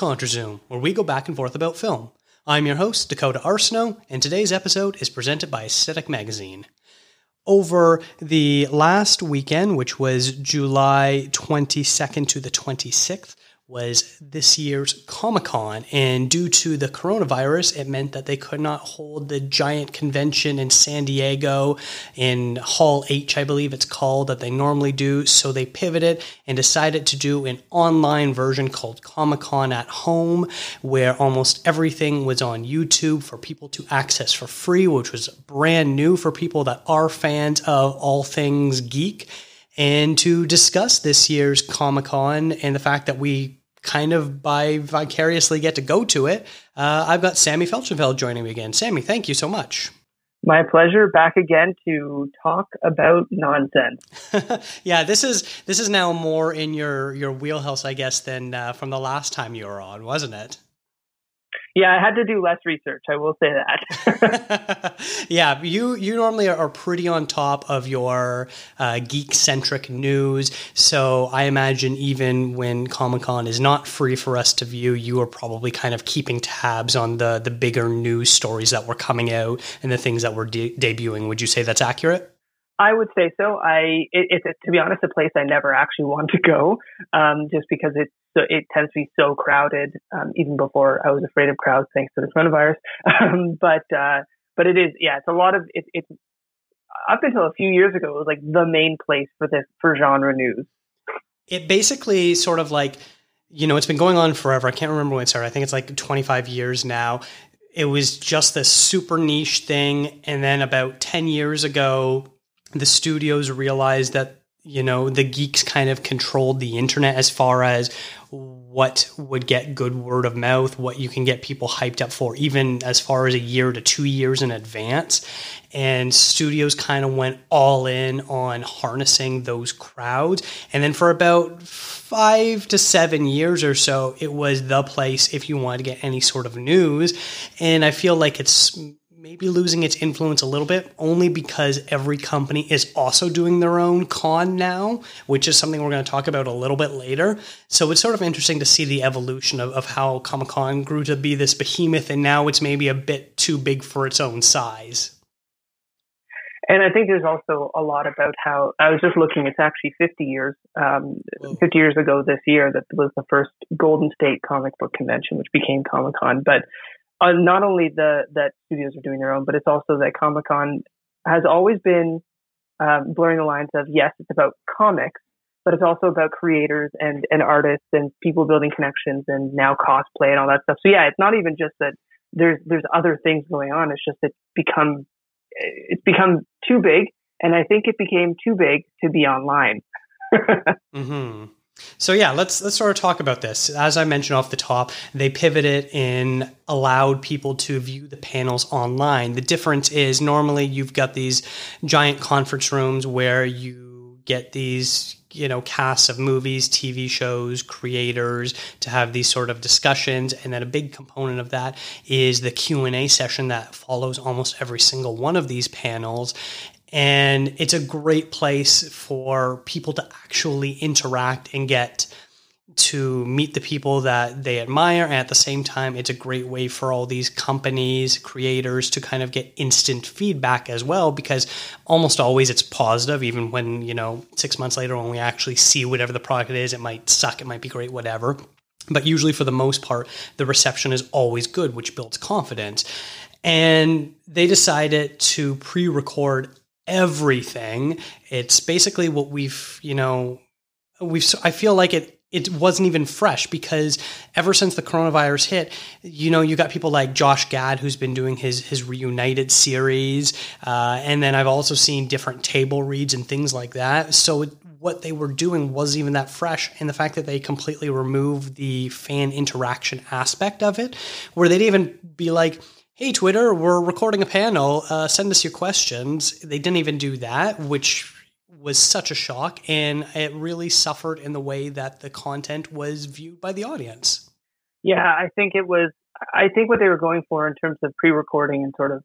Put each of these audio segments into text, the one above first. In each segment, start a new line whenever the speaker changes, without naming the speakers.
ContraZoom, where we go back and forth about film. I'm your host, Dakota Arsenault, and today's episode is presented by Aesthetic Magazine. Over the last weekend, which was July 22nd to the 26th, was this year's Comic Con. And due to the coronavirus, it meant that they could not hold the giant convention in San Diego in Hall H, I believe it's called, that they normally do. So they pivoted and decided to do an online version called Comic Con at Home, where almost everything was on YouTube for people to access for free, which was brand new for people that are fans of all things geek and to discuss this year's Comic Con and the fact that we kind of by vicariously get to go to it. Uh, I've got Sammy Felchenfeld joining me again. Sammy, thank you so much.
My pleasure. Back again to talk about nonsense.
yeah, this is this is now more in your your wheelhouse, I guess, than uh, from the last time you were on, wasn't it?
Yeah, I had to do less research. I will say that.
yeah, you you normally are pretty on top of your uh, geek centric news. So I imagine even when Comic Con is not free for us to view, you are probably kind of keeping tabs on the the bigger news stories that were coming out and the things that were de- debuting. Would you say that's accurate?
I would say so. I it, to be honest a place I never actually want to go, um, just because it's it tends to be so crowded. Um, even before I was afraid of crowds thanks to the coronavirus, um, but uh, but it is yeah, it's a lot of it, it's up until a few years ago it was like the main place for this for genre news.
It basically sort of like you know it's been going on forever. I can't remember when it started. I think it's like 25 years now. It was just this super niche thing, and then about 10 years ago, the studios realized that you know the geeks kind of controlled the internet as far as what would get good word of mouth what you can get people hyped up for even as far as a year to two years in advance. And studios kind of went all in on harnessing those crowds. And then for about five to seven years or so it was the place if you wanted to get any sort of news. And i feel like it's maybe losing its influence a little bit only because every company is also doing their own con now, which is something we're going to talk about a little bit later. So it's sort of interesting to see the evolution of, of how Comic Con grew to be this behemoth and now it's maybe a bit too big for its own size.
And I think there's also a lot about how I was just looking. It's actually 50 years, um, 50 years ago this year that was the first Golden State Comic Book Convention, which became Comic Con. But uh, not only the that studios are doing their own, but it's also that Comic Con has always been um, blurring the lines of yes, it's about comics, but it's also about creators and and artists and people building connections and now cosplay and all that stuff. So yeah, it's not even just that there's there's other things going on. It's just it's become it's become too big, and I think it became too big to be online.
mm-hmm. So yeah, let's let's sort of talk about this. As I mentioned off the top, they pivoted and allowed people to view the panels online. The difference is normally you've got these giant conference rooms where you get these you know casts of movies tv shows creators to have these sort of discussions and then a big component of that is the q&a session that follows almost every single one of these panels and it's a great place for people to actually interact and get to meet the people that they admire. And at the same time it's a great way for all these companies creators to kind of get instant feedback as well because almost always it's positive even when you know 6 months later when we actually see whatever the product is it might suck it might be great whatever. But usually for the most part the reception is always good which builds confidence. And they decided to pre-record everything. It's basically what we've, you know, we've, I feel like it, it wasn't even fresh because ever since the coronavirus hit, you know, you got people like Josh Gad who's been doing his his reunited series, uh, and then I've also seen different table reads and things like that. So it, what they were doing wasn't even that fresh, and the fact that they completely removed the fan interaction aspect of it, where they'd even be like hey, Twitter, we're recording a panel. Uh, send us your questions. They didn't even do that, which was such a shock. And it really suffered in the way that the content was viewed by the audience.
Yeah, I think it was, I think what they were going for in terms of pre recording and sort of,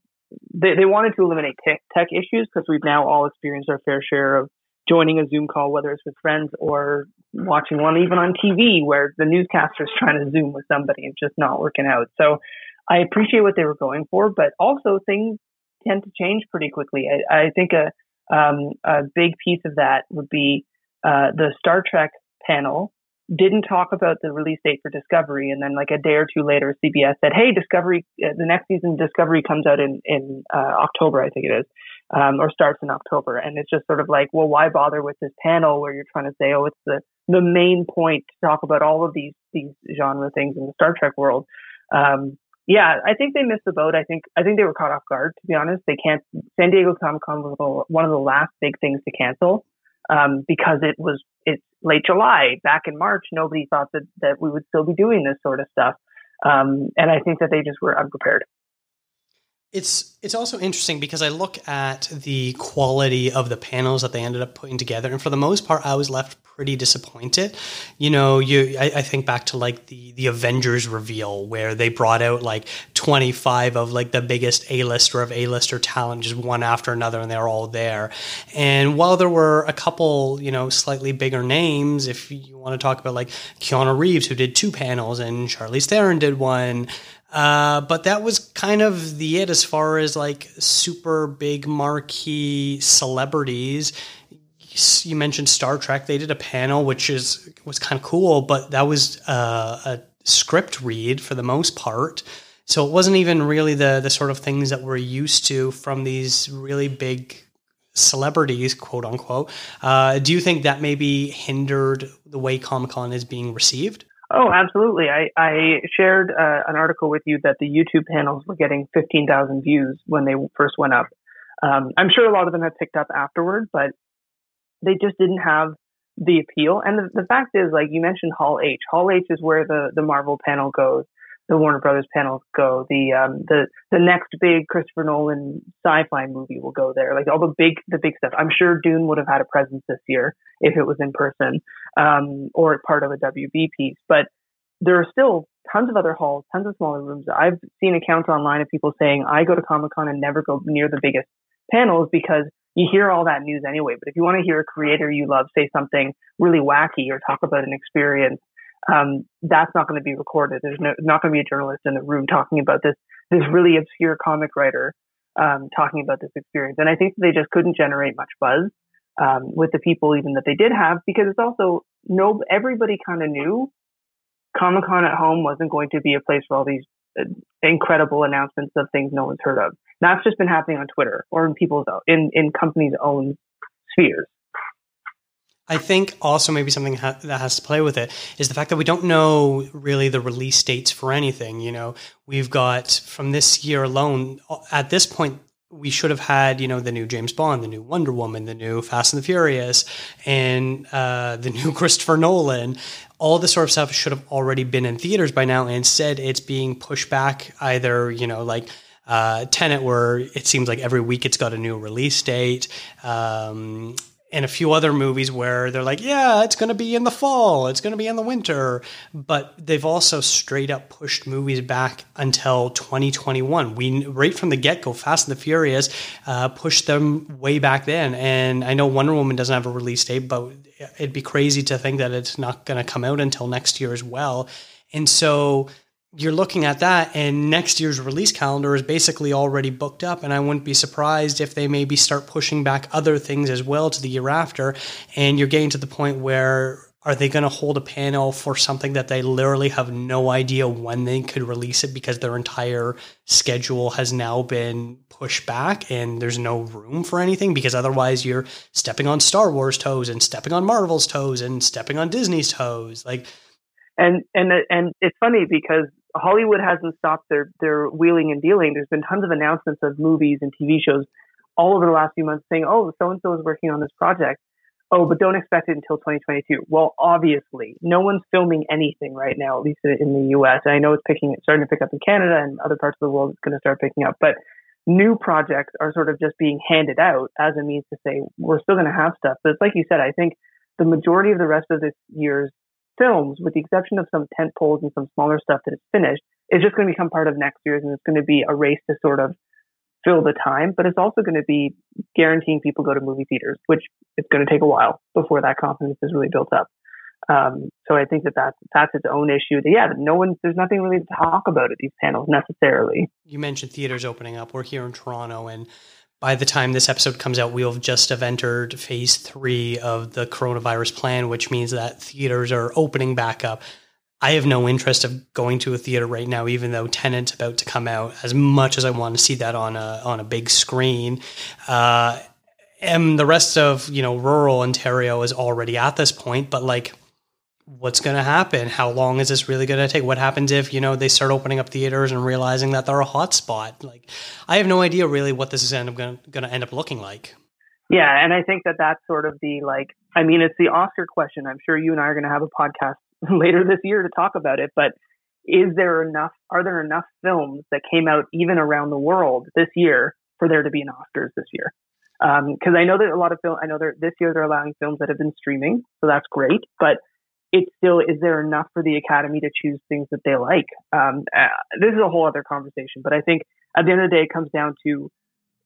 they, they wanted to eliminate tech, tech issues because we've now all experienced our fair share of joining a Zoom call, whether it's with friends or watching one even on TV where the newscaster is trying to Zoom with somebody and just not working out. So I appreciate what they were going for, but also things tend to change pretty quickly. I, I think a, um, a big piece of that would be uh, the Star Trek panel didn't talk about the release date for Discovery, and then like a day or two later, CBS said, "Hey, Discovery, uh, the next season Discovery comes out in in uh, October, I think it is, um, or starts in October." And it's just sort of like, well, why bother with this panel where you're trying to say, oh, it's the the main point to talk about all of these these genre things in the Star Trek world. Um, yeah, I think they missed the boat. I think I think they were caught off guard. To be honest, they can't. San Diego Comic Con was one of the last big things to cancel um, because it was it's late July. Back in March, nobody thought that that we would still be doing this sort of stuff, um, and I think that they just were unprepared.
It's it's also interesting because I look at the quality of the panels that they ended up putting together, and for the most part, I was left pretty disappointed. You know, you I, I, think back to like the the Avengers reveal where they brought out like twenty five of like the biggest A lister of A lister talent, just one after another, and they're all there. And while there were a couple, you know, slightly bigger names, if you want to talk about like Keanu Reeves who did two panels and Charlize Theron did one. Uh, but that was kind of the it as far as like super big marquee celebrities. You mentioned Star Trek. They did a panel, which is was kind of cool, but that was uh, a script read for the most part. So it wasn't even really the the sort of things that we're used to from these really big celebrities, quote unquote. Uh, do you think that maybe hindered the way Comic Con is being received?
Oh, absolutely. I, I shared uh, an article with you that the YouTube panels were getting 15,000 views when they first went up. Um, I'm sure a lot of them have picked up afterward, but they just didn't have the appeal. And the, the fact is, like you mentioned, Hall H. Hall H is where the, the Marvel panel goes the Warner Brothers panels go. The um the the next big Christopher Nolan sci-fi movie will go there. Like all the big the big stuff. I'm sure Dune would have had a presence this year if it was in person um, or part of a WB piece. But there are still tons of other halls, tons of smaller rooms. I've seen accounts online of people saying I go to Comic Con and never go near the biggest panels because you hear all that news anyway. But if you want to hear a creator you love say something really wacky or talk about an experience um, that's not going to be recorded. There's no, not going to be a journalist in the room talking about this, this really obscure comic writer, um, talking about this experience. And I think they just couldn't generate much buzz, um, with the people even that they did have because it's also no, everybody kind of knew Comic Con at home wasn't going to be a place for all these uh, incredible announcements of things no one's heard of. That's just been happening on Twitter or in people's, own, in, in companies' own spheres.
I think also maybe something ha- that has to play with it is the fact that we don't know really the release dates for anything. You know, we've got from this year alone, at this point, we should have had, you know, the new James Bond, the new Wonder Woman, the new Fast and the Furious, and uh, the new Christopher Nolan. All this sort of stuff should have already been in theaters by now. Instead, it's being pushed back either, you know, like uh, Tenet, where it seems like every week it's got a new release date. Um, and a few other movies where they're like, yeah, it's going to be in the fall, it's going to be in the winter, but they've also straight up pushed movies back until 2021. We right from the get go, Fast and the Furious uh, pushed them way back then, and I know Wonder Woman doesn't have a release date, but it'd be crazy to think that it's not going to come out until next year as well. And so you're looking at that and next year's release calendar is basically already booked up and i wouldn't be surprised if they maybe start pushing back other things as well to the year after and you're getting to the point where are they going to hold a panel for something that they literally have no idea when they could release it because their entire schedule has now been pushed back and there's no room for anything? Because otherwise you're stepping on Star Wars toes and stepping on Marvel's toes and stepping on Disney's toes like
and and uh, and it's funny because Hollywood hasn't stopped their their wheeling and dealing. There's been tons of announcements of movies and TV shows all over the last few months saying, "Oh, so and so is working on this project." Oh, but don't expect it until 2022. Well, obviously, no one's filming anything right now, at least in the U.S. And I know it's picking, it's starting to pick up in Canada and other parts of the world. It's going to start picking up, but new projects are sort of just being handed out as a means to say we're still going to have stuff. But it's like you said, I think the majority of the rest of this year's films, with the exception of some tent poles and some smaller stuff that is finished, is just going to become part of next year's, and it's going to be a race to sort of fill the time, but it's also going to be guaranteeing people go to movie theaters, which it's going to take a while before that confidence is really built up. Um, so I think that that's, that's its own issue. That, yeah, no one, there's nothing really to talk about at these panels necessarily.
You mentioned theaters opening up. We're here in Toronto, and by the time this episode comes out, we'll just have entered phase three of the coronavirus plan, which means that theaters are opening back up. I have no interest of going to a theater right now, even though Tenet's about to come out. As much as I want to see that on a on a big screen, uh, and the rest of you know rural Ontario is already at this point. But like, what's going to happen? How long is this really going to take? What happens if you know they start opening up theaters and realizing that they're a hotspot? Like, I have no idea really what this is end up going to end up looking like.
Yeah, and I think that that's sort of the like. I mean, it's the Oscar question. I'm sure you and I are going to have a podcast later this year to talk about it. But is there enough? Are there enough films that came out even around the world this year for there to be an Oscars this year? Because um, I know that a lot of film. I know that this year they're allowing films that have been streaming, so that's great. But it's still is there enough for the Academy to choose things that they like? Um, uh, this is a whole other conversation. But I think at the end of the day, it comes down to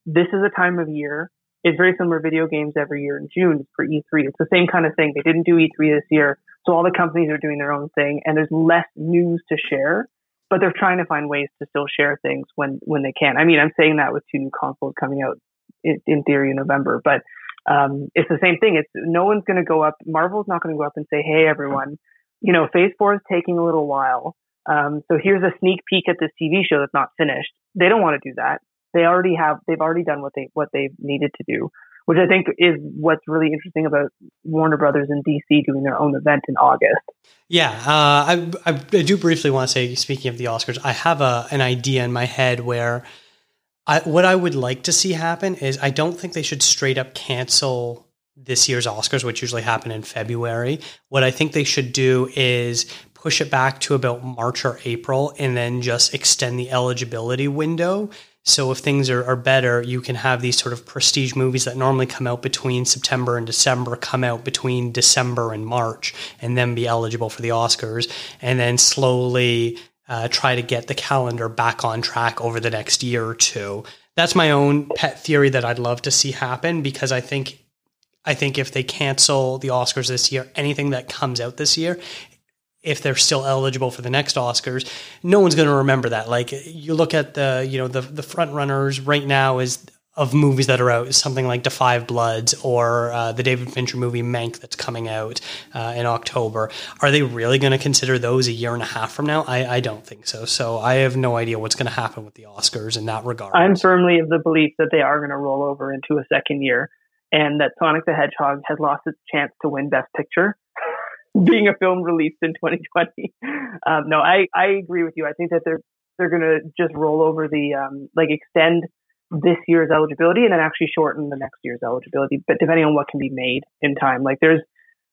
this is a time of year it's very similar video games every year in June for E3. It's the same kind of thing. They didn't do E3 this year, so all the companies are doing their own thing, and there's less news to share. But they're trying to find ways to still share things when when they can. I mean, I'm saying that with two new consoles coming out in, in theory in November, but um, it's the same thing. It's no one's going to go up. Marvel's not going to go up and say, "Hey, everyone, you know, Phase Four is taking a little while." Um, so here's a sneak peek at this TV show that's not finished. They don't want to do that. They already have, they've already done what they, what they've needed to do, which I think is what's really interesting about Warner Brothers and DC doing their own event in August.
Yeah. Uh, I, I, I do briefly want to say, speaking of the Oscars, I have a, an idea in my head where I, what I would like to see happen is I don't think they should straight up cancel this year's Oscars, which usually happen in February. What I think they should do is push it back to about March or April and then just extend the eligibility window so if things are, are better, you can have these sort of prestige movies that normally come out between September and December come out between December and March and then be eligible for the Oscars and then slowly uh, try to get the calendar back on track over the next year or two. That's my own pet theory that I'd love to see happen because I think I think if they cancel the Oscars this year, anything that comes out this year, if they're still eligible for the next Oscars, no one's going to remember that. Like you look at the, you know, the the front runners right now is of movies that are out, something like Da 5 Bloods or uh, the David Fincher movie Mank that's coming out uh, in October. Are they really going to consider those a year and a half from now? I, I don't think so. So I have no idea what's going to happen with the Oscars in that regard.
I'm firmly of the belief that they are going to roll over into a second year and that Sonic the Hedgehog has lost its chance to win Best Picture being a film released in 2020. Um, no, I, I agree with you. I think that they're they're going to just roll over the um, like extend this year's eligibility and then actually shorten the next year's eligibility, but depending on what can be made in time. Like there's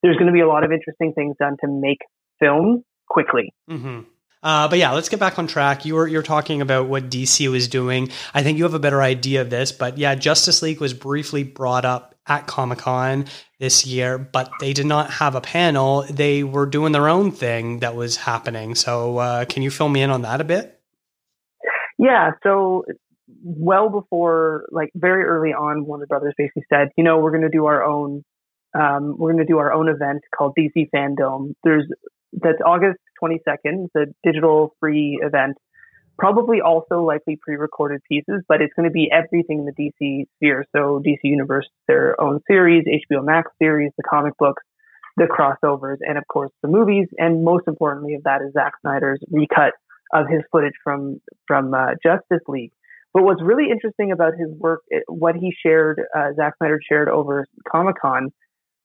there's going to be a lot of interesting things done to make films quickly.
Mm-hmm. Uh, but yeah, let's get back on track. You were you're talking about what DC was doing. I think you have a better idea of this, but yeah, Justice League was briefly brought up at Comic Con this year, but they did not have a panel. They were doing their own thing that was happening. So, uh, can you fill me in on that a bit?
Yeah. So, well before, like very early on, Warner Brothers basically said, you know, we're going to do our own, um, we're going to do our own event called DC Fandom. There's that's August 22nd. It's a digital free event probably also likely pre-recorded pieces, but it's going to be everything in the DC sphere. So DC Universe, their own series, HBO Max series, the comic books, the crossovers, and of course the movies. And most importantly of that is Zack Snyder's recut of his footage from from uh, Justice League. But what's really interesting about his work, what he shared, uh, Zack Snyder shared over Comic Con,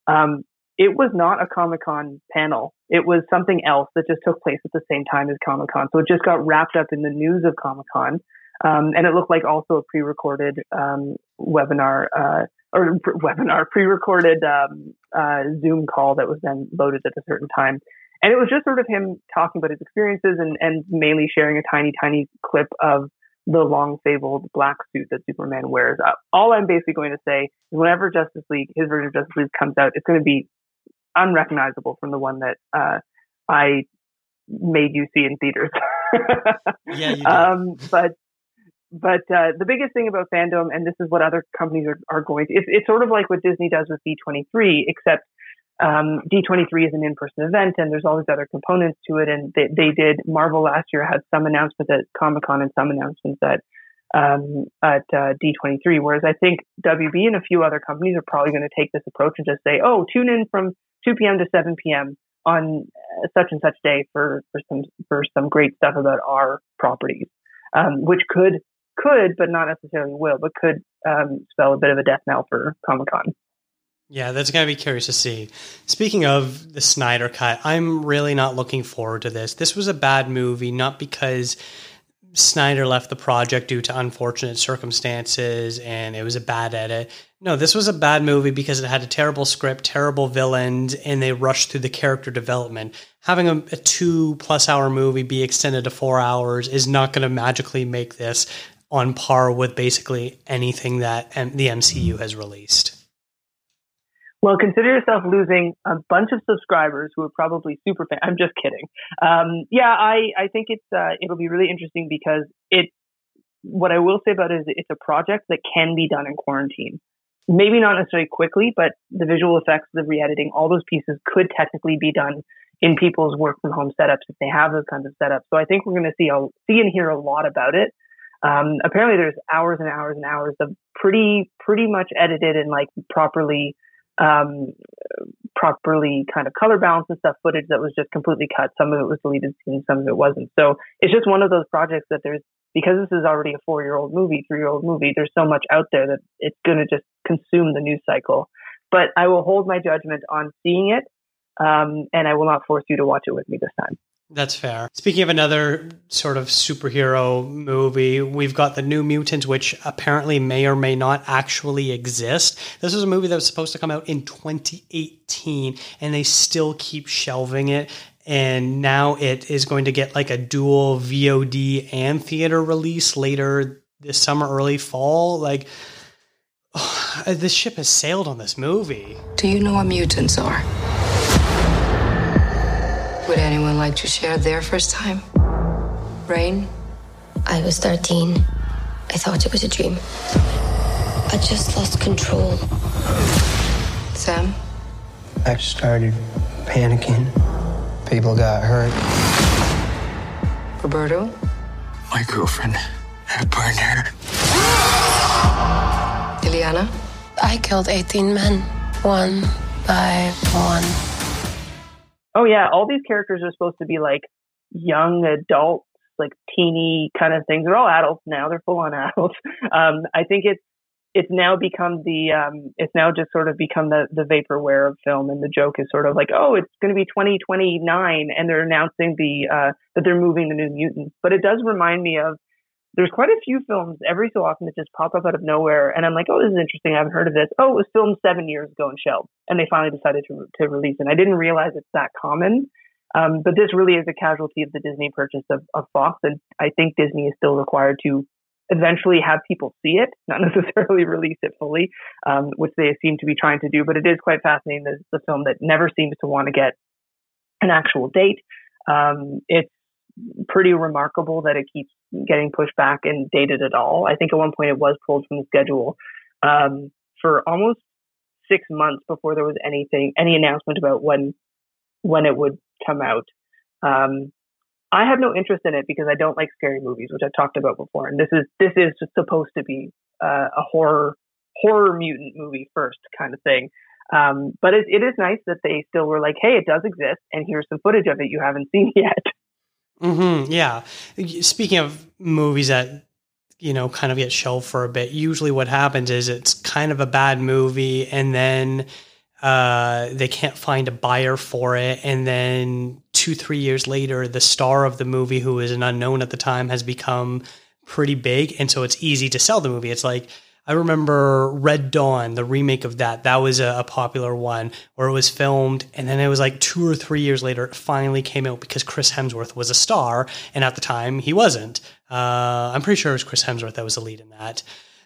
um, it was not a Comic Con panel. It was something else that just took place at the same time as Comic Con. So it just got wrapped up in the news of Comic Con. Um, and it looked like also a pre-recorded um, webinar uh, or pre- webinar, pre-recorded um, uh, Zoom call that was then loaded at a certain time. And it was just sort of him talking about his experiences and, and mainly sharing a tiny, tiny clip of the long fabled black suit that Superman wears. All I'm basically going to say is whenever Justice League, his version of Justice League comes out, it's going to be unrecognizable from the one that uh, I made you see in theaters.
yeah,
um, but but uh, the biggest thing about fandom, and this is what other companies are, are going to, it's, it's sort of like what Disney does with D23, except um, D23 is an in-person event and there's all these other components to it. And they, they did, Marvel last year had some announcements at Comic Con and some announcements at, um, at uh, D23. Whereas I think WB and a few other companies are probably going to take this approach and just say, oh, tune in from 2 p.m. to 7 p.m. on uh, such and such day for, for some, for some great stuff about our properties, um, which could, could, but not necessarily will, but could um, spell a bit of a death knell for Comic Con.
Yeah, that's going to be curious to see. Speaking of the Snyder Cut, I'm really not looking forward to this. This was a bad movie, not because Snyder left the project due to unfortunate circumstances and it was a bad edit. No, this was a bad movie because it had a terrible script, terrible villains, and they rushed through the character development. Having a, a two plus hour movie be extended to four hours is not going to magically make this on par with basically anything that the MCU has released.
Well, consider yourself losing a bunch of subscribers who are probably super fans. I'm just kidding. Um, yeah, I, I think it's uh, it'll be really interesting because it. What I will say about it is it's a project that can be done in quarantine. Maybe not necessarily quickly, but the visual effects, the re-editing, all those pieces could technically be done in people's work from home setups if they have those kinds of setups. So I think we're going to see a, see and hear a lot about it. Um, apparently, there's hours and hours and hours of pretty pretty much edited and like properly um, properly kind of color balance and stuff footage that was just completely cut. Some of it was deleted scenes, some of it wasn't. So it's just one of those projects that there's because this is already a four year old movie, three year old movie. There's so much out there that it's going to just consume the news cycle. But I will hold my judgment on seeing it, um, and I will not force you to watch it with me this time.
That's fair. Speaking of another sort of superhero movie, we've got the New Mutants, which apparently may or may not actually exist. This was a movie that was supposed to come out in 2018, and they still keep shelving it. And now it is going to get like a dual VOD and theater release later this summer, early fall. Like, oh, this ship has sailed on this movie.
Do you know what mutants are? Would anyone like to share their first time? Rahne?
I was 13. I thought it was a dream. I just lost control.
Sam?
I started panicking. People got hurt.
Roberto?
My girlfriend had burned her.
Illyana?
I killed 18 men, one by one.
Oh yeah, all these characters are supposed to be like young adults, like teeny kind of things. They're all adults now. They're full on adults. Um, I think it's it's now become the um, it's now just sort of become the the vaporware of film, and the joke is sort of like, oh, it's going to be 2029, and they're announcing the uh, that they're moving the New Mutants. But it does remind me of there's quite a few films every so often that just pop up out of nowhere, and I'm like, oh, this is interesting. I haven't heard of this. Oh, it was filmed seven years ago and shelved, and they finally decided to to release it. And I didn't realize it's that common, um, but this really is a casualty of the Disney purchase of, of Fox, and I think Disney is still required to eventually have people see it, not necessarily release it fully, um, which they seem to be trying to do. But it is quite fascinating. This the film that never seems to want to get an actual date. Um, it's pretty remarkable that it keeps getting pushed back and dated at all. I think at one point it was pulled from the schedule um, for almost six months before there was anything, any announcement about when when it would come out. Um, I have no interest in it because I don't like scary movies, which I've talked about before. And this is this is supposed to be uh, a horror horror mutant movie first kind of thing. Um, but it, it is nice that they still were like, hey, it does exist, and here's some footage of it you haven't seen yet.
Mm-hmm, yeah. Speaking of movies that you know kind of get shelved for a bit, usually what happens is it's kind of a bad movie, and then uh, they can't find a buyer for it, and then two three years later, the star of the movie, who is an unknown at the time, has become pretty big, and so it's easy to sell the movie. It's like I remember Red Dawn, the remake of that. That was a, a, popular one where it was filmed, and then it was like two or three years later, it finally came out because Chris Hemsworth was a star, and at the time he wasn't. Uh, I'm pretty sure it was Chris Hemsworth that was the lead in that.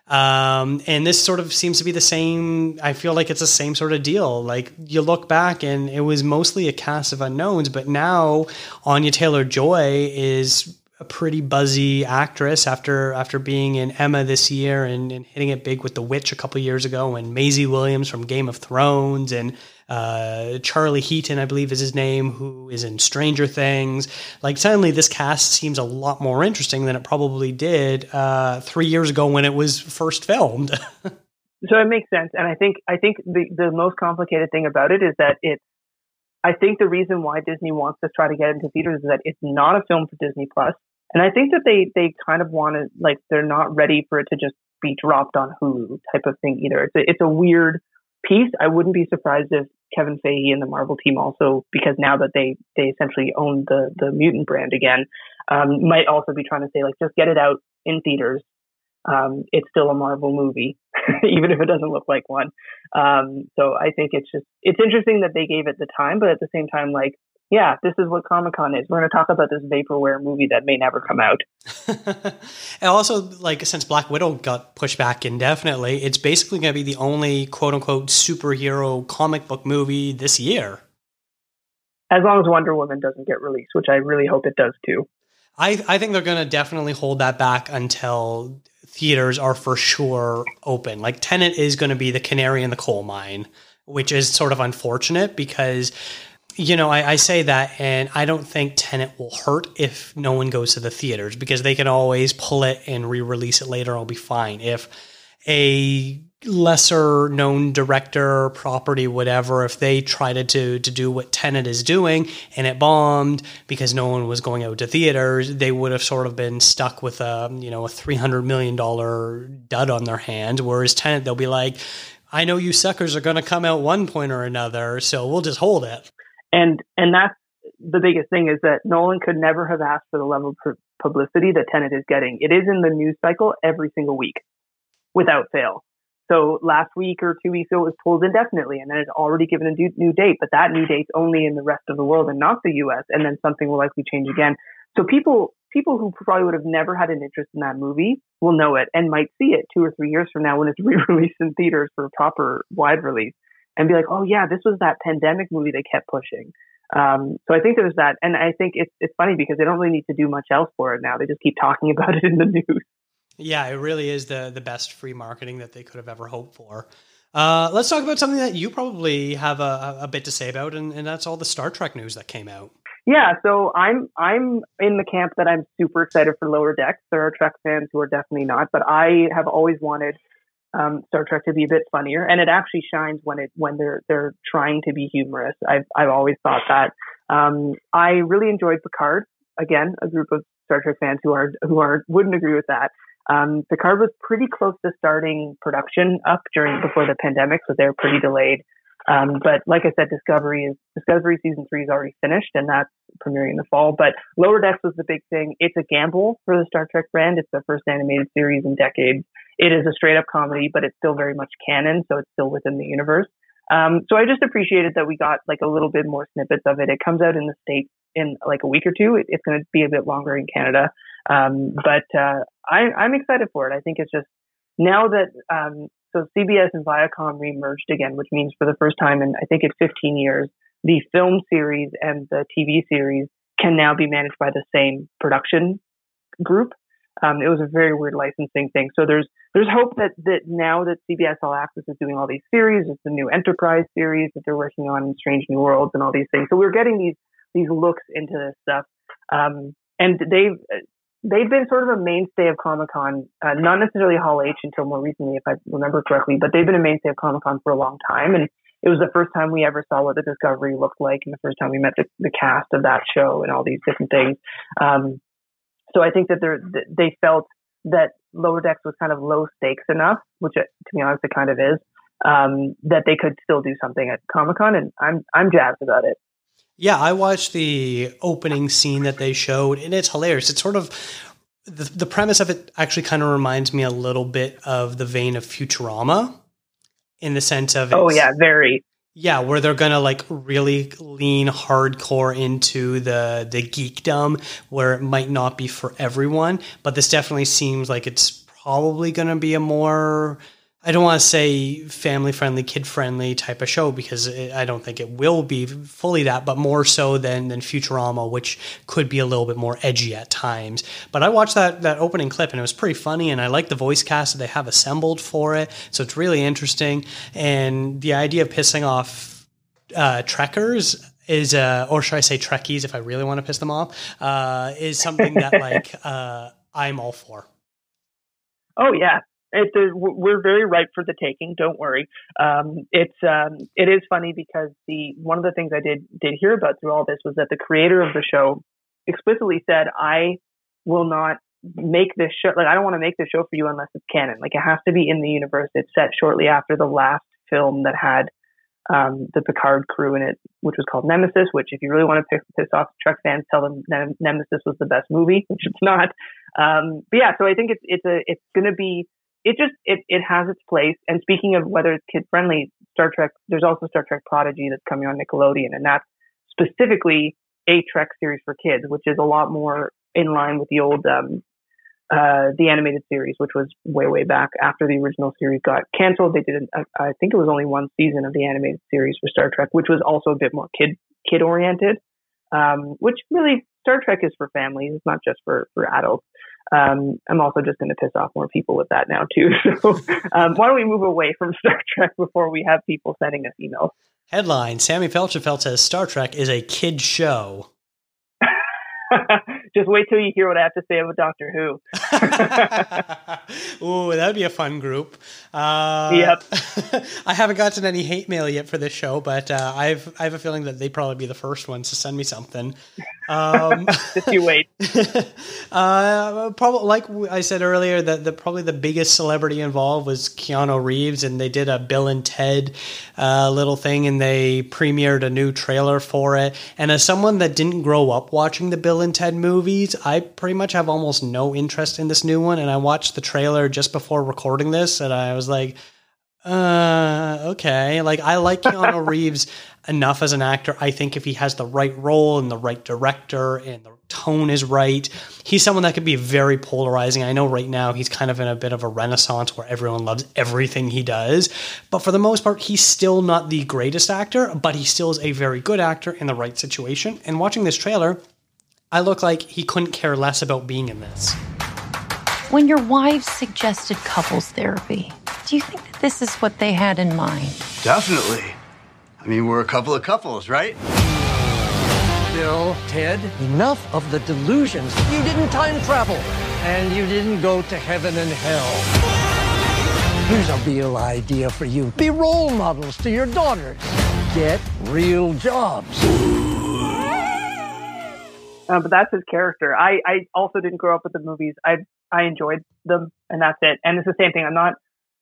Um, and this sort of seems to be the same. I feel like it's the same sort of deal. Like you look back, and it was mostly a cast of unknowns, but now Anya Taylor Joy is a pretty buzzy actress after after being in Emma this year and, and hitting it big with The Witch a couple years ago, and Maisie Williams from Game of Thrones, and uh, Charlie Heaton, I believe is his name, who is in Stranger Things. Like suddenly, this cast seems a lot more interesting than it probably did uh, three years ago when it was first filmed.
so it makes sense, and I think I think the the most complicated thing about it is that it's I think the reason why Disney wants to try to get into theaters is that it's not a film for Disney Plus. And I think that they, they kind of want to, like, they're not ready for it to just be dropped on Hulu type of thing either. It's a, it's a weird piece. I wouldn't be surprised if Kevin Feige and the Marvel team also, because now that they, they essentially own the, the mutant brand again, um, might also be trying to say, like, just get it out in theaters um, it's still a Marvel movie, even if it doesn't look like one. Um, so I think it's just it's interesting that they gave it the time, but at the same time, like, yeah, this is what Comic Con is. We're going to talk about this vaporware movie that may never come out.
and also, like, since Black Widow got pushed back indefinitely, it's basically going to be the only quote unquote superhero comic book movie this year.
As long as Wonder Woman doesn't get released, which I really hope it does too.
I, I think they're going to definitely hold that back until theaters are for sure open. Like Tenet is going to be the canary in the coal mine, which is sort of unfortunate because you know, I, I, say that, and I don't think Tenet will hurt if no one goes to the theaters because they can always pull it and re-release it later. I'll be fine. If a lesser known director, property, whatever, if they tried to, to do what Tenet is doing and it bombed because no one was going out to theaters, they would have sort of been stuck with a, you know, a $300 million dud on their hands. Whereas Tenet, they'll be like, I know you suckers are going to come out one point or another, so we'll just hold it.
And, and that's the biggest thing is that Nolan could never have asked for the level of publicity that Tenet is getting. It is in the news cycle every single week without fail. So last week or two weeks ago, it was pulled indefinitely, and then it's already given a new, new date, but that new date's only in the rest of the world and not the U.S. And then something will likely change again. So people, people who probably would have never had an interest in that movie will know it and might see it two or three years from now when it's re-released in theaters for a proper wide release and be like, oh yeah, this was that pandemic movie they kept pushing. Um, so I think there's that, and I think it's it's funny because they don't really need to do much else for it now. They just keep talking about it in the news.
Yeah, it really is the the best free marketing that they could have ever hoped for. Uh, let's talk about something that you probably have a, a bit to say about, and, and that's all the Star Trek news that came out.
Yeah, so I'm I'm in the camp that I'm super excited for Lower Decks. There are Trek fans who are definitely not, but I have always wanted um, Star Trek to be a bit funnier, and it actually shines when it when they're they're trying to be humorous. I've I've always thought that. Um, I really enjoyed Picard. Again, a group of Star Trek fans who are who are wouldn't agree with that. Um, Picard was pretty close to starting production up during before the pandemic, so they're pretty delayed. Um, but like I said, Discovery is Discovery season three is already finished, and that's premiering in the fall. But Lower Decks was the big thing. It's a gamble for the Star Trek brand. It's the first animated series in decades. It is a straight up comedy, but it's still very much canon, so it's still within the universe. Um, so I just appreciated that we got like a little bit more snippets of it. It comes out in the states in like a week or two. It, it's going to be a bit longer in Canada, um, but uh, I, I'm excited for it. I think it's just now that um, so CBS and Viacom remerged again, which means for the first time in I think it's 15 years, the film series and the TV series can now be managed by the same production group. Um, it was a very weird licensing thing. So there's there's hope that that now that CBS All Access is doing all these series, it's the new Enterprise series that they're working on in Strange New Worlds and all these things. So we're getting these these looks into this stuff. Um, and they've they've been sort of a mainstay of Comic Con, uh, not necessarily Hall H until more recently, if I remember correctly, but they've been a mainstay of Comic Con for a long time. And it was the first time we ever saw what the Discovery looked like, and the first time we met the, the cast of that show and all these different things. Um, so I think that they felt that Lower Decks was kind of low stakes enough, which it, to be honest, it kind of is, um, that they could still do something at Comic Con, and I'm I'm jazzed about it.
Yeah, I watched the opening scene that they showed, and it's hilarious. It's sort of the, the premise of it actually kind of reminds me a little bit of the vein of Futurama in the sense of
oh yeah very
yeah where they're gonna like really lean hardcore into the the geekdom where it might not be for everyone but this definitely seems like it's probably gonna be a more I don't want to say family friendly, kid friendly type of show because it, I don't think it will be fully that, but more so than than Futurama, which could be a little bit more edgy at times. But I watched that that opening clip and it was pretty funny, and I like the voice cast that they have assembled for it, so it's really interesting. And the idea of pissing off uh, trekkers is, uh, or should I say Trekkies, if I really want to piss them off, uh, is something that like uh, I'm all for.
Oh yeah, we're very ripe for the taking. Don't worry. Um, it's um, it is funny because the one of the things I did did hear about through all this was that the creator of the show explicitly said, "I will not make this show. Like I don't want to make this show for you unless it's canon. Like it has to be in the universe. It's set shortly after the last film that had um, the Picard crew in it, which was called Nemesis. Which, if you really want to piss, piss off Trek fans, tell them Nemesis was the best movie, which it's not. Um, but yeah, so I think it's it's a it's going to be it just it it has its place. And speaking of whether it's kid friendly, Star Trek, there's also Star Trek Prodigy that's coming on Nickelodeon, and that's specifically a Trek series for kids, which is a lot more in line with the old um, uh, the animated series, which was way way back after the original series got canceled. They did, an, I think it was only one season of the animated series for Star Trek, which was also a bit more kid kid oriented. Um, which really Star Trek is for families, it's not just for for adults. Um, I'm also just going to piss off more people with that now too. So um, why don't we move away from Star Trek before we have people sending us emails?
Headline: Sammy Felchenfeld says Star Trek is a kid show.
Just wait till you hear what I have to say about Doctor Who.
Ooh, that'd be a fun group.
Uh, yep.
I haven't gotten any hate mail yet for this show, but uh, I've I have a feeling that they'd probably be the first ones to send me something. Um,
Just you wait.
uh, probably like I said earlier, that the probably the biggest celebrity involved was Keanu Reeves, and they did a Bill and Ted uh, little thing, and they premiered a new trailer for it. And as someone that didn't grow up watching the Bill and Ted movies, I pretty much have almost no interest in this new one. And I watched the trailer just before recording this, and I was like, uh, okay. Like I like Keanu Reeves enough as an actor. I think if he has the right role and the right director and the tone is right, he's someone that could be very polarizing. I know right now he's kind of in a bit of a renaissance where everyone loves everything he does, but for the most part, he's still not the greatest actor, but he still is a very good actor in the right situation. And watching this trailer, I look like he couldn't care less about being in this.
When your wives suggested couples therapy, do you think that this is what they had in mind?
Definitely. I mean, we're a couple of couples, right?
Bill, Ted, enough of the delusions. You didn't time travel, and you didn't go to heaven and hell. Here's a real idea for you be role models to your daughters, get real jobs.
Uh, but that's his character. I, I also didn't grow up with the movies. I I enjoyed them, and that's it. And it's the same thing. I'm not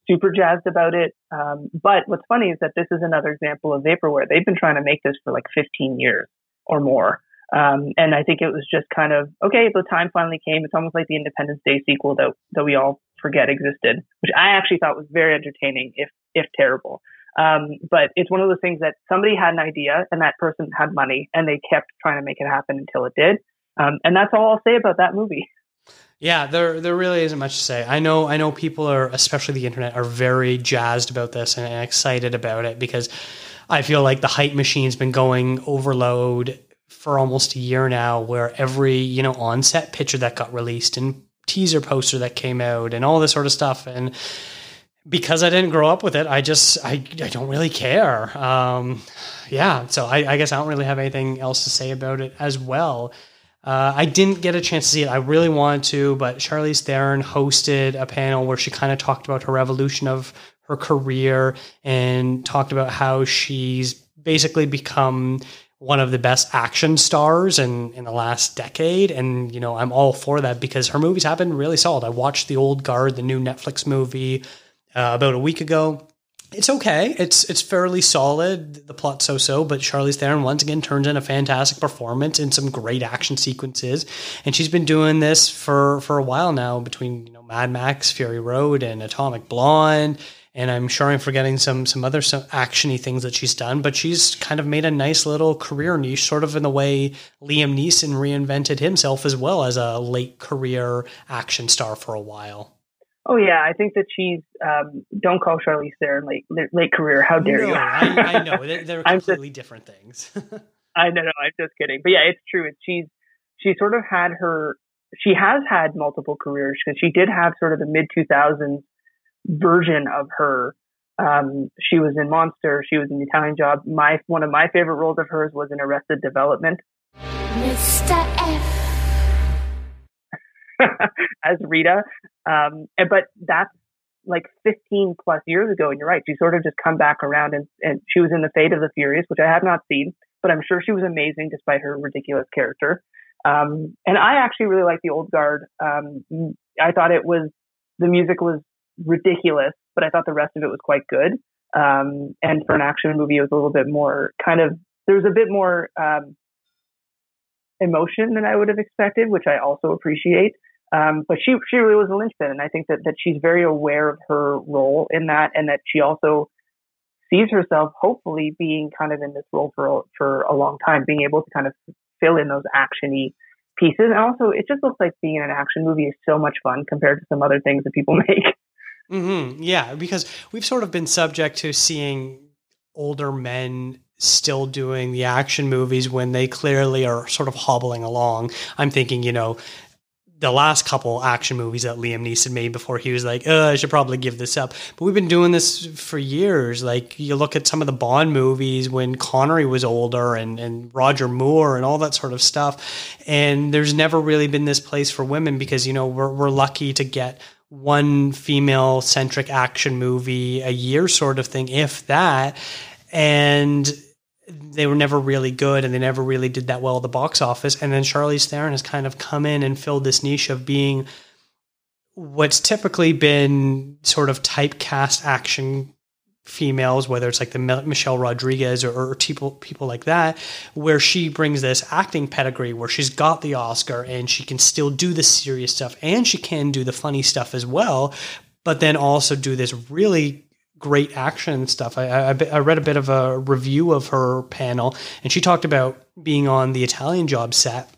super jazzed about it. Um, but what's funny is that this is another example of vaporware. They've been trying to make this for like 15 years or more. Um, and I think it was just kind of okay. The time finally came. It's almost like the Independence Day sequel that that we all forget existed, which I actually thought was very entertaining, if if terrible. Um, but it's one of those things that somebody had an idea and that person had money and they kept trying to make it happen until it did. Um, and that's all I'll say about that movie.
Yeah, there there really isn't much to say. I know I know people are, especially the internet, are very jazzed about this and, excited about it because I feel like the hype machine's been going overload for almost a year now, where every you know on set picture that got released and teaser poster that came out and all this sort of stuff and because I didn't grow up with it, I just I, I don't really care. Um, yeah, so I, I, guess I don't really have anything else to say about it as well. Uh, I didn't get a chance to see it. I really wanted to, but Charlize Theron hosted a panel where she kind of talked about her evolution of her career and talked about how she's basically become one of the best action stars in, in the last decade. And, you know, I'm all for that because her movies have been really solid. I watched The Old Guard, the new Netflix movie uh, about a week ago. It's okay. It's it's fairly solid. The plot so so, but Charlize Theron once again turns in a fantastic performance and some great action sequences. And she's been doing this for for a while now, between you know Mad Max, Fury Road, and Atomic Blonde. And I'm sure I'm forgetting some some other some actiony things that she's done, but she's kind of made a nice little career niche, sort of in the way Liam Neeson reinvented himself as well as a late career action star for a while.
Oh yeah, I think that she's. Um, don't call Charlize Theron late late career. How dare
no,
you?
I, I know they're, they're completely just, different things.
I know, no, I'm just kidding. But yeah, it's true. It's, she's she sort of had her. She has had multiple careers because she did have sort of the mid 2000s version of her. Um, she was in Monster. She was in The Italian Job. My one of my favorite roles of hers was in Arrested Development. Mr. F. as Rita. Um, but that's like 15 plus years ago. And you're right. She sort of just come back around and, and she was in The Fate of the Furious, which I have not seen, but I'm sure she was amazing despite her ridiculous character. Um, and I actually really like the old guard. Um, I thought it was, the music was ridiculous, but I thought the rest of it was quite good. Um, and for an action movie, it was a little bit more kind of, there was a bit more, um, emotion than I would have expected, which I also appreciate. Um, but she she really was a linchpin, and I think that that she's very aware of her role in that, and that she also sees herself hopefully being kind of in this role for for a long time, being able to kind of fill in those actiony pieces. And also, it just looks like being in an action movie is so much fun compared to some other things that people make.
Mm-hmm. Yeah, because we've sort of been subject to seeing older men still doing the action movies when they clearly are sort of hobbling along. I'm thinking, you know, the last couple action movies that Liam Neeson made before he was like, oh, I should probably give this up. But we've been doing this for years. Like you look at some of the Bond movies when Connery was older and, and Roger Moore and all that sort of stuff. And there's never really been this place for women because, you know, we're, we're lucky to get one female centric action movie a year sort of thing, if that. And they were never really good and they never really did that well at the box office. And then Charlize Theron has kind of come in and filled this niche of being what's typically been sort of typecast action females, whether it's like the Michelle Rodriguez or, or, people people like that, where she brings this acting pedigree, where she's got the Oscar and she can still do the serious stuff and she can do the funny stuff as well, but then also do this really great action stuff. I, I, I, read a bit of a review of her panel, and she talked about being on the Italian Job set.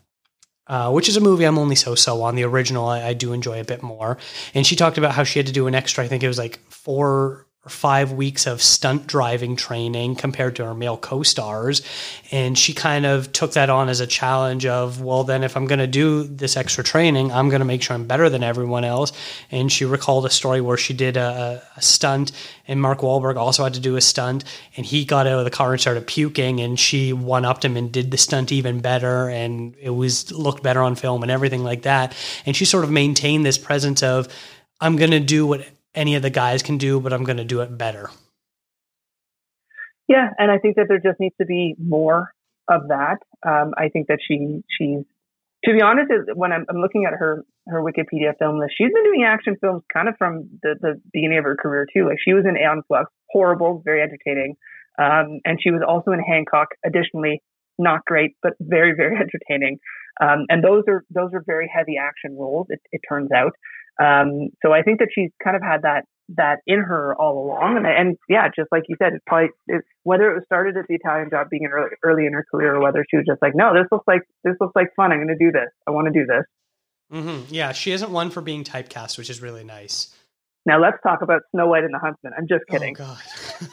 Uh, which is a movie I'm only so so on. The original I, I do enjoy a bit more. And she talked about how she had to do an extra, I think it was like four five weeks of stunt driving training compared to her male co-stars. And she kind of took that on as a challenge of well then if i'm going to do this extra training i'm going to make sure i'm better than everyone else. And she recalled a story where she did a, a stunt and mark Wahlberg also had to do a stunt and he got out of the car and started puking and she one upped him and did the stunt even better and it was looked better on film and everything like that. And she sort of maintained this presence of i'm going to do what any of the guys can do, but I'm going to do it better.
Yeah, and I think that there just needs to be more of that. Um, I think that she she's to be honest, when I'm, I'm, looking at her her Wikipedia film list, she's been doing action films kind of from the, the beginning of her career too. Like she was in Aeon Flux, horrible, very entertaining, um, and she was also in Hancock. Additionally, not great, but very very entertaining. Um, and those are those are very heavy action roles. It, it turns out. Um, so I think that she's kind of had that that in her all along. And, and yeah, just like you said, it's probably it, whether it was started at the Italian job being early, early in her career, or whether she was just like, no, this looks like this looks like fun. I'm going to do this. I want to do this.
Mm-hmm. Yeah, she isn't one for being typecast, which is really nice.
Now let's talk about Snow White and the Huntsman. I'm just kidding.
Oh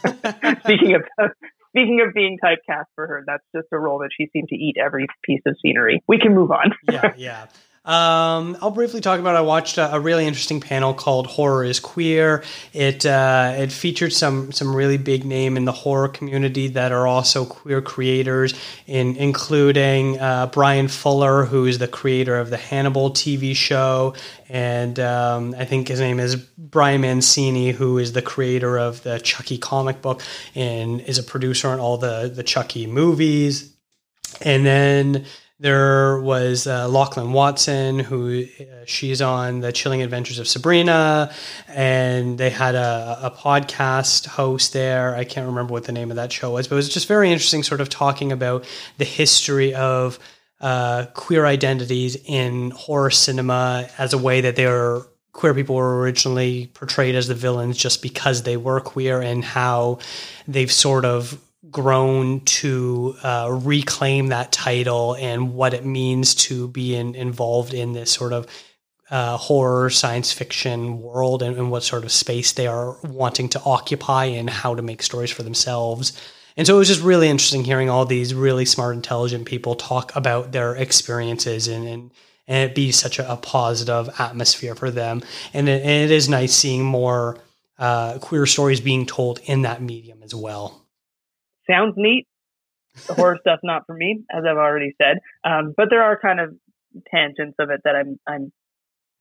God.
speaking of speaking of being typecast for her, that's just a role that she seemed to eat every piece of scenery. We can move on.
yeah, yeah. Um, I'll briefly talk about. I watched a, a, really interesting panel called "Horror is Queer." It uh, it featured some some really big name in the horror community that are also queer creators, in including uh, Bryan Fuller, who is the creator of the Hannibal TV show, and um, I think his name is Brian Mancini, who is the creator of the Chucky comic book and is a producer on all the the Chucky movies, and then there was uh, Lachlan Watson, who uh, she's on the Chilling Adventures of Sabrina, and they had a, a, podcast host there. I can't remember what the name of that show was, but it was just very interesting, sort of talking about the history of uh, queer identities in horror cinema as a way that they were queer people were originally portrayed as the villains just because they were queer, and how they've sort of grown to uh, reclaim that title and what it means to be in, involved in this sort of uh, horror science fiction world and, and what sort of space they are wanting to occupy and how to make stories for themselves. And so it was just really interesting hearing all these really smart, intelligent people talk about their experiences and, and, and it be such a, a positive atmosphere for them. And it, and it is nice seeing more uh, queer stories being told in that medium as well.
Sounds neat. The horror stuff not for me, as I've already said. Um, but there are kind of tangents of it that I'm I'm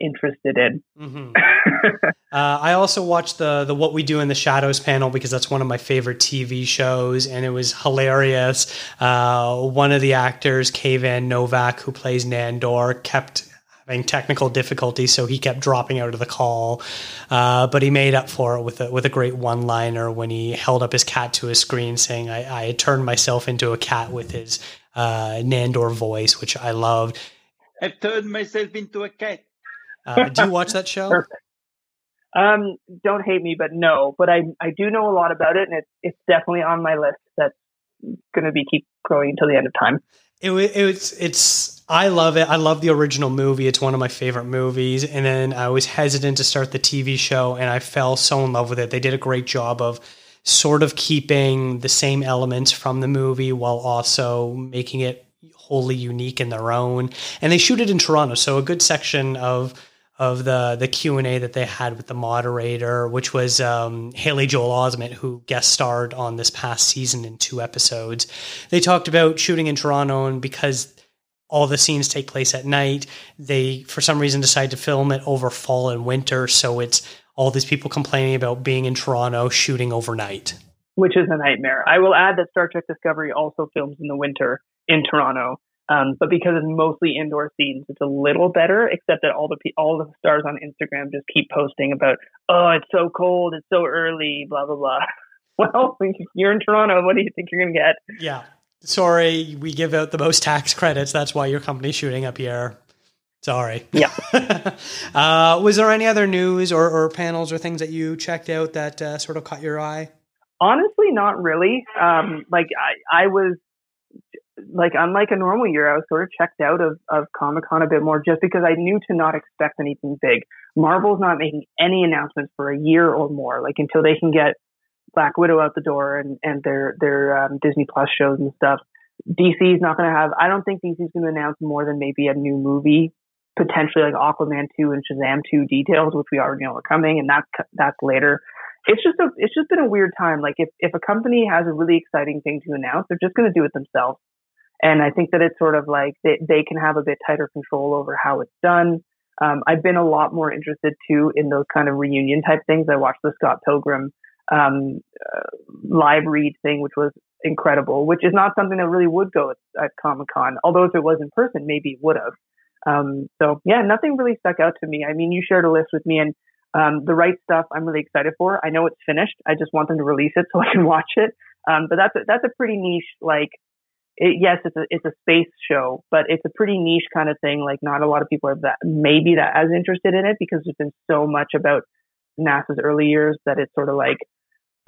interested in.
Mm-hmm. uh, I also watched the the What We Do in the Shadows panel because that's one of my favorite TV shows, and it was hilarious. Uh, one of the actors, Kayvan Novak, who plays Nandor, kept having technical difficulties, so he kept dropping out of the call. Uh, but he made up for it with a with a great one liner when he held up his cat to a screen, saying, "I, I turned myself into a cat with his uh, Nandor voice," which I loved.
I've turned myself into a cat.
Uh, do you watch that show?
Perfect. Um, don't hate me, but no. But I I do know a lot about it, and it's it's definitely on my list. That's going to be keep growing until the end of time.
It, it's it's I love it. I love the original movie. It's one of my favorite movies. And then I was hesitant to start the TV show, and I fell so in love with it. They did a great job of sort of keeping the same elements from the movie while also making it wholly unique in their own. And they shoot it in Toronto, so a good section of of the the Q and A that they had with the moderator, which was um, Haley Joel Osment, who guest starred on this past season in two episodes. They talked about shooting in Toronto, and because all the scenes take place at night, they for some reason decide to film it over fall and winter. So it's all these people complaining about being in Toronto shooting overnight,
which is a nightmare. I will add that Star Trek Discovery also films in the winter in Toronto. Um, but because it's mostly indoor scenes, it's a little better. Except that all the all the stars on Instagram just keep posting about, oh, it's so cold, it's so early, blah blah blah. Well, you're in Toronto. What do you think you're gonna get?
Yeah, sorry, we give out the most tax credits. That's why your company's shooting up here. Sorry.
Yeah.
uh, was there any other news or, or, panels or things that you checked out that uh, sort of caught your eye?
Honestly, not really. Um, like I, I was like unlike a normal year, I was sort of checked out of, of Comic Con a bit more just because I knew to not expect anything big. Marvel's not making any announcements for a year or more, like until they can get Black Widow out the door and, and their their um, Disney Plus shows and stuff. DC is not going to have. I don't think DC is going to announce more than maybe a new movie, potentially like Aquaman two and Shazam two details, which we already know are coming, and that's that's later. It's just a it's just been a weird time. Like if if a company has a really exciting thing to announce, they're just going to do it themselves. And I think that it's sort of like they, they can have a bit tighter control over how it's done. Um, I've been a lot more interested too in those kind of reunion type things. I watched the Scott Pilgrim um, uh, live read thing, which was incredible, which is not something that really would go at, at Comic Con. Although if it was in person, maybe it would have. Um, so yeah, nothing really stuck out to me. I mean, you shared a list with me and um, the right stuff I'm really excited for. I know it's finished. I just want them to release it so I can watch it. Um, but that's a, that's a pretty niche, like it, yes, it's a it's a space show, but it's a pretty niche kind of thing. Like not a lot of people are that maybe that as interested in it because there's been so much about NASA's early years that it's sort of like,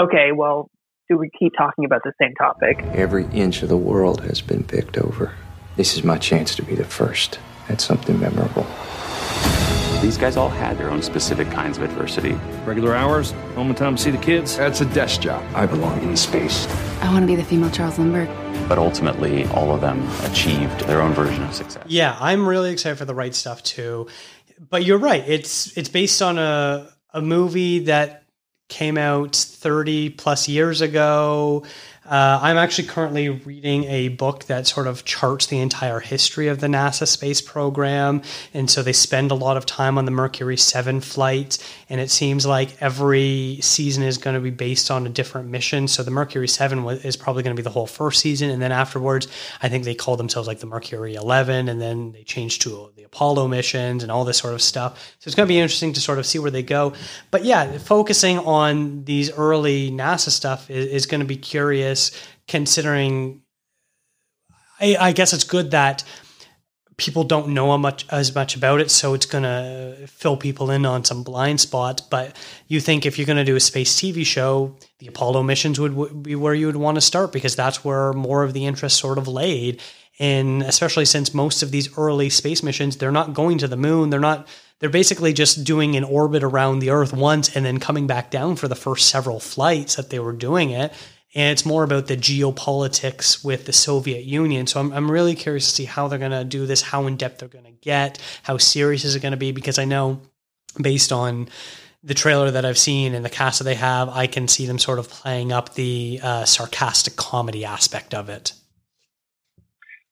okay, well, do we keep talking about the same topic?
Every inch of the world has been picked over. This is my chance to be the first at something memorable.
These guys all had their own specific kinds of adversity.
Regular hours, home and time to see the kids.
That's a desk job. I belong in space.
I want to be the female Charles Lindbergh.
But ultimately, all of them achieved their own version of success.
Yeah, I'm really excited for the right stuff too. But you're right. It's it's based on a a movie that came out 30 plus years ago. Uh, I'm actually currently reading a book that sort of charts the entire history of the NASA space program. And so they spend a lot of time on the Mercury 7 flight. And it seems like every season is going to be based on a different mission. So the Mercury 7 is probably going to be the whole first season. And then afterwards, I think they call themselves like the Mercury 11. And then they change to the Apollo missions and all this sort of stuff. So it's going to be interesting to sort of see where they go. But yeah, focusing on these early NASA stuff is, is going to be curious considering I, I guess it's good that people don't know much as much about it, so it's gonna fill people in on some blind spots. But you think if you're gonna do a space TV show, the Apollo missions would be where you would want to start because that's where more of the interest sort of laid. And especially since most of these early space missions, they're not going to the moon, they're not they're basically just doing an orbit around the Earth once and then coming back down for the first several flights that they were doing it. And it's more about the geopolitics with the Soviet Union. So I'm, I'm really curious to see how they're going to do this, how in depth they're going to get, how serious is it going to be, because I know based on the trailer that I've seen and the cast that they have, I can see them sort of playing up the uh, sarcastic comedy aspect of it.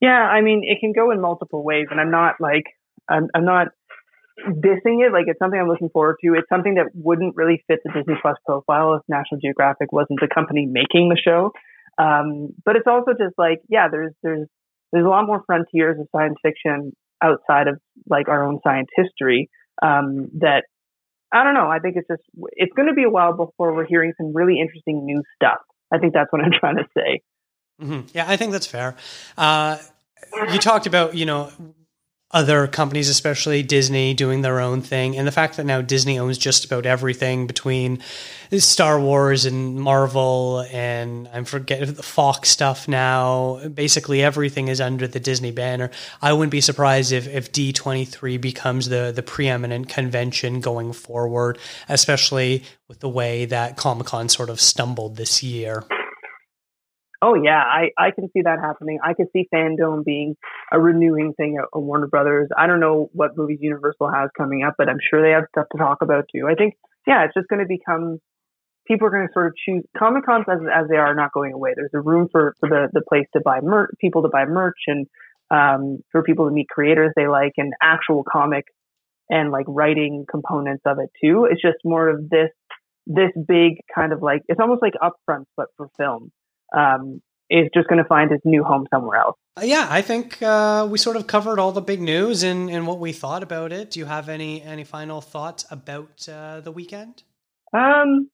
Yeah, I mean, it can go in multiple ways, and I'm not like I'm, I'm not dissing it. Like it's something I'm looking forward to. It's something that wouldn't really fit the Disney Plus profile if National Geographic wasn't the company making the show. Um, but it's also just like, yeah, there's there's there's a lot more frontiers of science fiction outside of like our own science history um, that I don't know. I think it's just it's going to be a while before we're hearing some really interesting new stuff. I think that's what I'm trying to say.
Mm-hmm. Yeah, I think that's fair. Uh, you talked about you know other companies, especially Disney, doing their own thing. And the fact that now Disney owns just about everything between Star Wars and Marvel and I'm forgetting the Fox stuff now. Basically, everything is under the Disney banner. I wouldn't be surprised if, if D23 becomes the, the preeminent convention going forward, especially with the way that Comic Con sort of stumbled this year.
Oh yeah, I, I can see that happening. I can see FanDome being a renewing thing at, Warner Brothers. I don't know what movies Universal has coming up, but I'm sure they have stuff to talk about too. I think yeah, it's just going to become people are going to sort of choose Comic Cons as as they are not going away. There's a room for for the the place to buy merch, people to buy merch, and um, for people to meet creators they like, and actual comic and like writing components of it too. It's just more of this this big kind of like it's almost like upfront but for film um, is just going to find his new home somewhere else.
Uh, yeah, I think uh, we sort of covered all the big news and, and what we thought about it. Do you have any any final thoughts about uh, the weekend?
Um,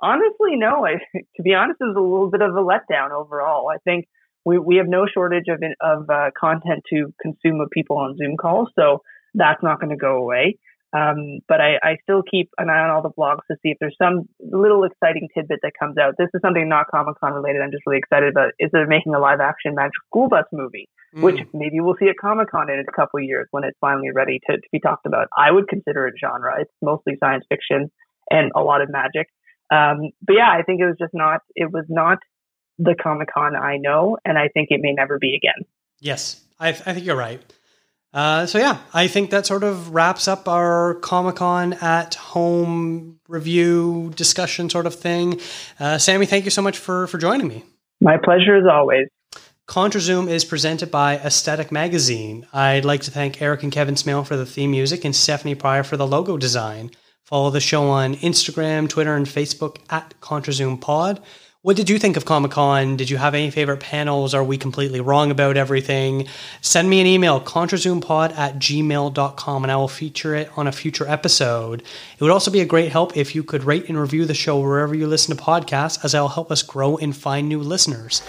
honestly, no. I, to be honest, it was a little bit of a letdown overall. I think we we have no shortage of of uh, content to consume of people on Zoom calls, so that's not going to go away. Um, but I, I still keep an eye on all the blogs to see if there's some little exciting tidbit that comes out. This is something not Comic Con related. I'm just really excited about. Is they're making a live action Magic School Bus movie, mm. which maybe we'll see at Comic Con in a couple years when it's finally ready to, to be talked about. I would consider it genre. It's mostly science fiction and a lot of magic. Um, but yeah, I think it was just not. It was not the Comic Con I know, and I think it may never be again.
Yes, I, I think you're right. Uh, so yeah, I think that sort of wraps up our Comic Con at home review discussion sort of thing. Uh, Sammy, thank you so much for for joining me.
My pleasure as always.
ContraZoom is presented by Aesthetic Magazine. I'd like to thank Eric and Kevin Smale for the theme music and Stephanie Pryor for the logo design. Follow the show on Instagram, Twitter, and Facebook at ContraZoom Pod. What did you think of Comic Con? Did you have any favorite panels? Are we completely wrong about everything? Send me an email, contrazoompod at gmail.com, and I will feature it on a future episode. It would also be a great help if you could rate and review the show wherever you listen to podcasts, as that will help us grow and find new listeners.